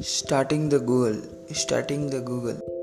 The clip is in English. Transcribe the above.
Starting the Google. Starting the Google.